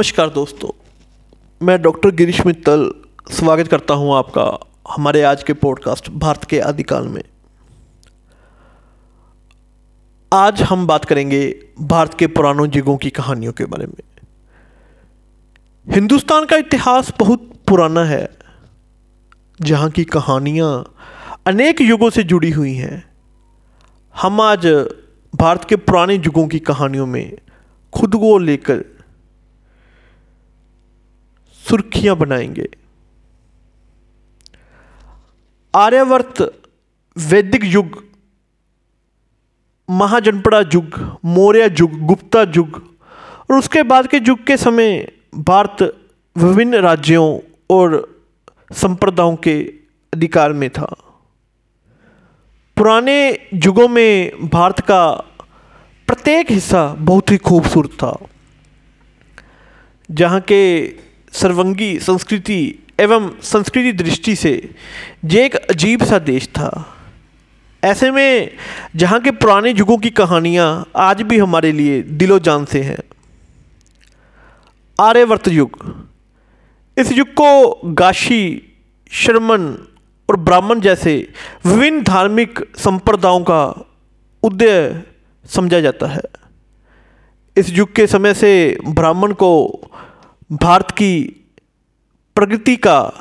नमस्कार दोस्तों, मैं डॉक्टर गिरीश मित्तल स्वागत करता हूँ आपका हमारे आज के पॉडकास्ट भारत के आदिकाल में। आज हम बात करेंगे भारत के पुरानों युगों की कहानियों के बारे में। हिंदुस्तान का इतिहास बहुत पुराना है, जहाँ की कहानियाँ अनेक युगों से जुड़ी हुई हैं। हम आज भारत के पुराने युगों की कहानियों में खुद को लेकर सुर्खियाँ बनाएँगे। आर्यवर्त वैदिक युग, महाजनपड़ा युग, मौर्य युग, गुप्ता युग, और उसके बाद के युग के समय भारत विभिन्न राज्यों और संप्रदायों के अधिकार में था। पुराने युगों में भारत का प्रत्येक हिस्सा बहुत ही खूबसूरत था, जहाँ के सर्वंगी संस्कृति एवं संस्कृति दृष्टि से ये एक अजीब सा देश था। ऐसे में जहाँ के पुराने युगों की कहानियाँ आज भी हमारे लिए दिलो जान से हैं। आर्यवर्त युग। इस युग को गाशी, शर्मन और ब्राह्मण जैसे विभिन्न धार्मिक संप्रदायों का उदय समझा जाता है। इस युग के समय से ब्राह्मण को भारत की प्रगति का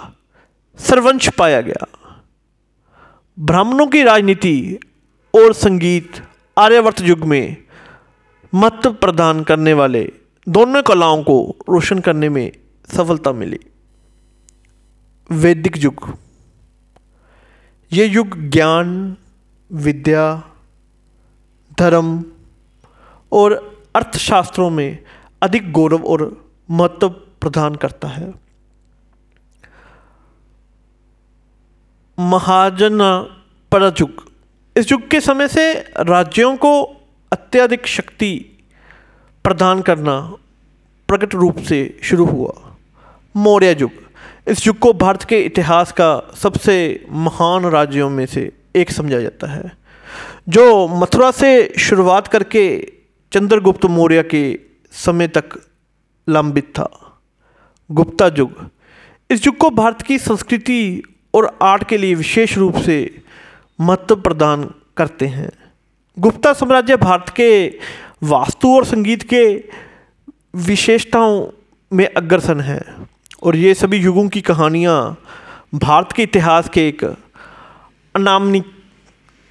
सर्वंश पाया गया। ब्राह्मणों की राजनीति और संगीत आर्यवर्त युग में महत्व प्रदान करने वाले दोनों कलाओं को रोशन करने में सफलता मिली। वैदिक युग। ये युग ज्ञान, विद्या, धर्म और अर्थशास्त्रों में अधिक गौरव और महत्व प्रदान करता है। महाजन युग इस युग के समय से राज्यों को अत्यधिक शक्ति प्रदान करना प्रकट रूप से शुरू हुआ। मौर्य युग। इस युग को भारत के इतिहास का सबसे महान राज्यों में से एक समझा जाता है, जो मथुरा से शुरुआत करके चंद्रगुप्त मौर्य के समय तक लंबित था। गुप्ता युग। इस युग को भारत की संस्कृति और आर्ट के लिए विशेष रूप से महत्व प्रदान करते हैं। गुप्ता साम्राज्य भारत के वास्तु और संगीत के विशेषताओं में अग्रसर है और ये सभी युगों की कहानियाँ भारत के इतिहास के एक अनामनी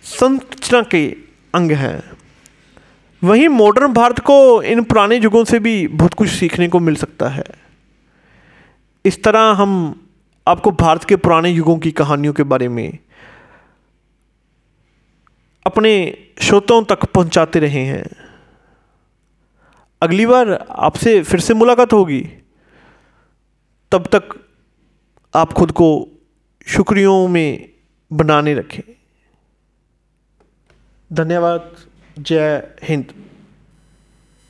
संरचना के अंग हैं। वहीं मॉडर्न भारत को इन पुराने युगों से भी बहुत कुछ सीखने को मिल सकता है। इस तरह हम आपको भारत के पुराने युगों की कहानियों के बारे में अपने श्रोतों तक पहुंचाते रहे हैं। अगली बार आपसे फिर से मुलाकात होगी। तब तक आप खुद को शुक्रियों में बनाने रखें। धन्यवाद। gdzie Hind